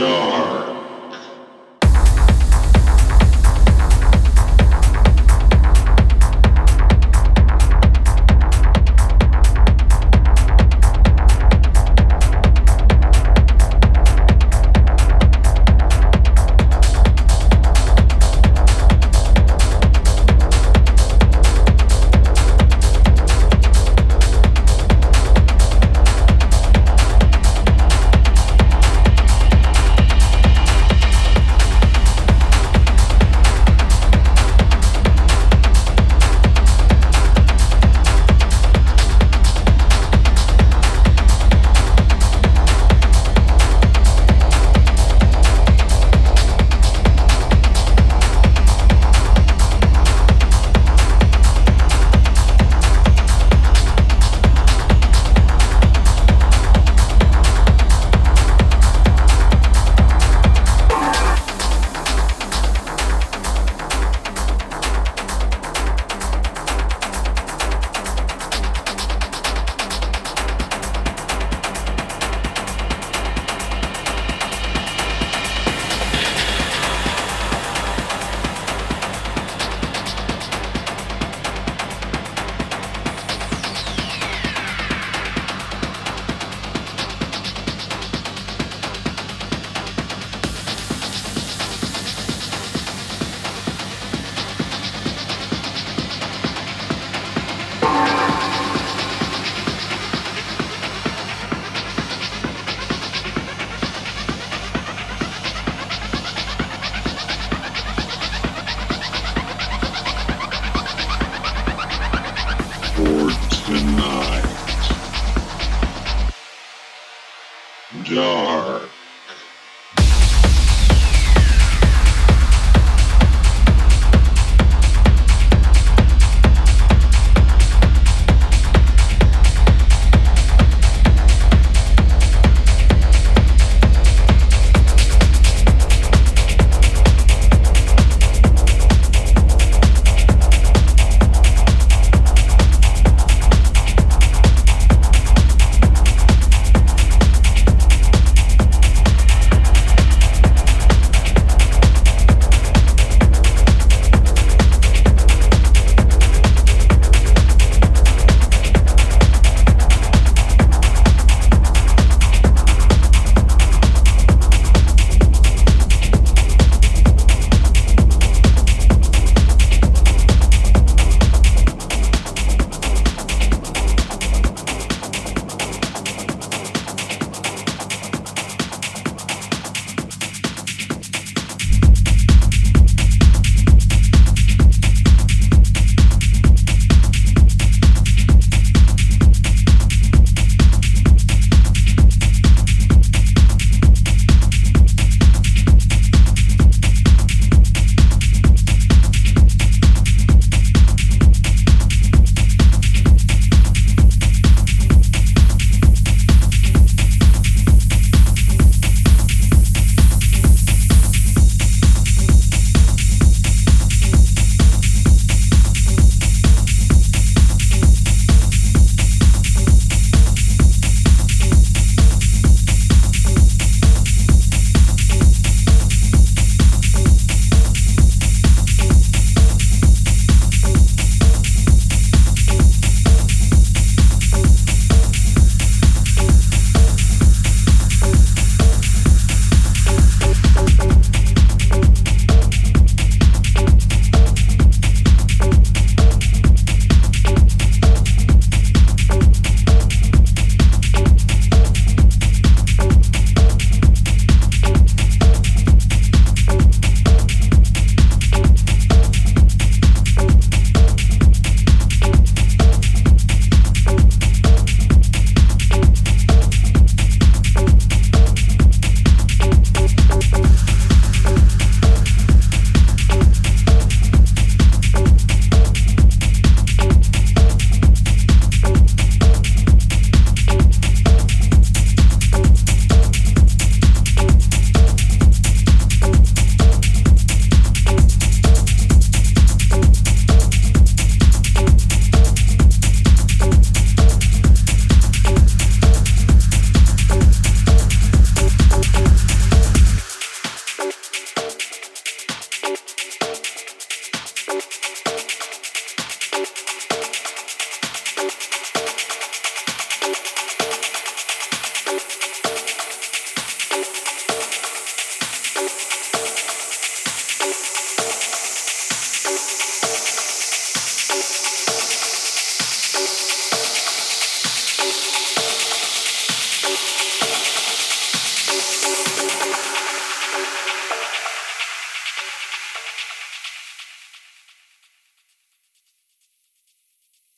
No. Dark.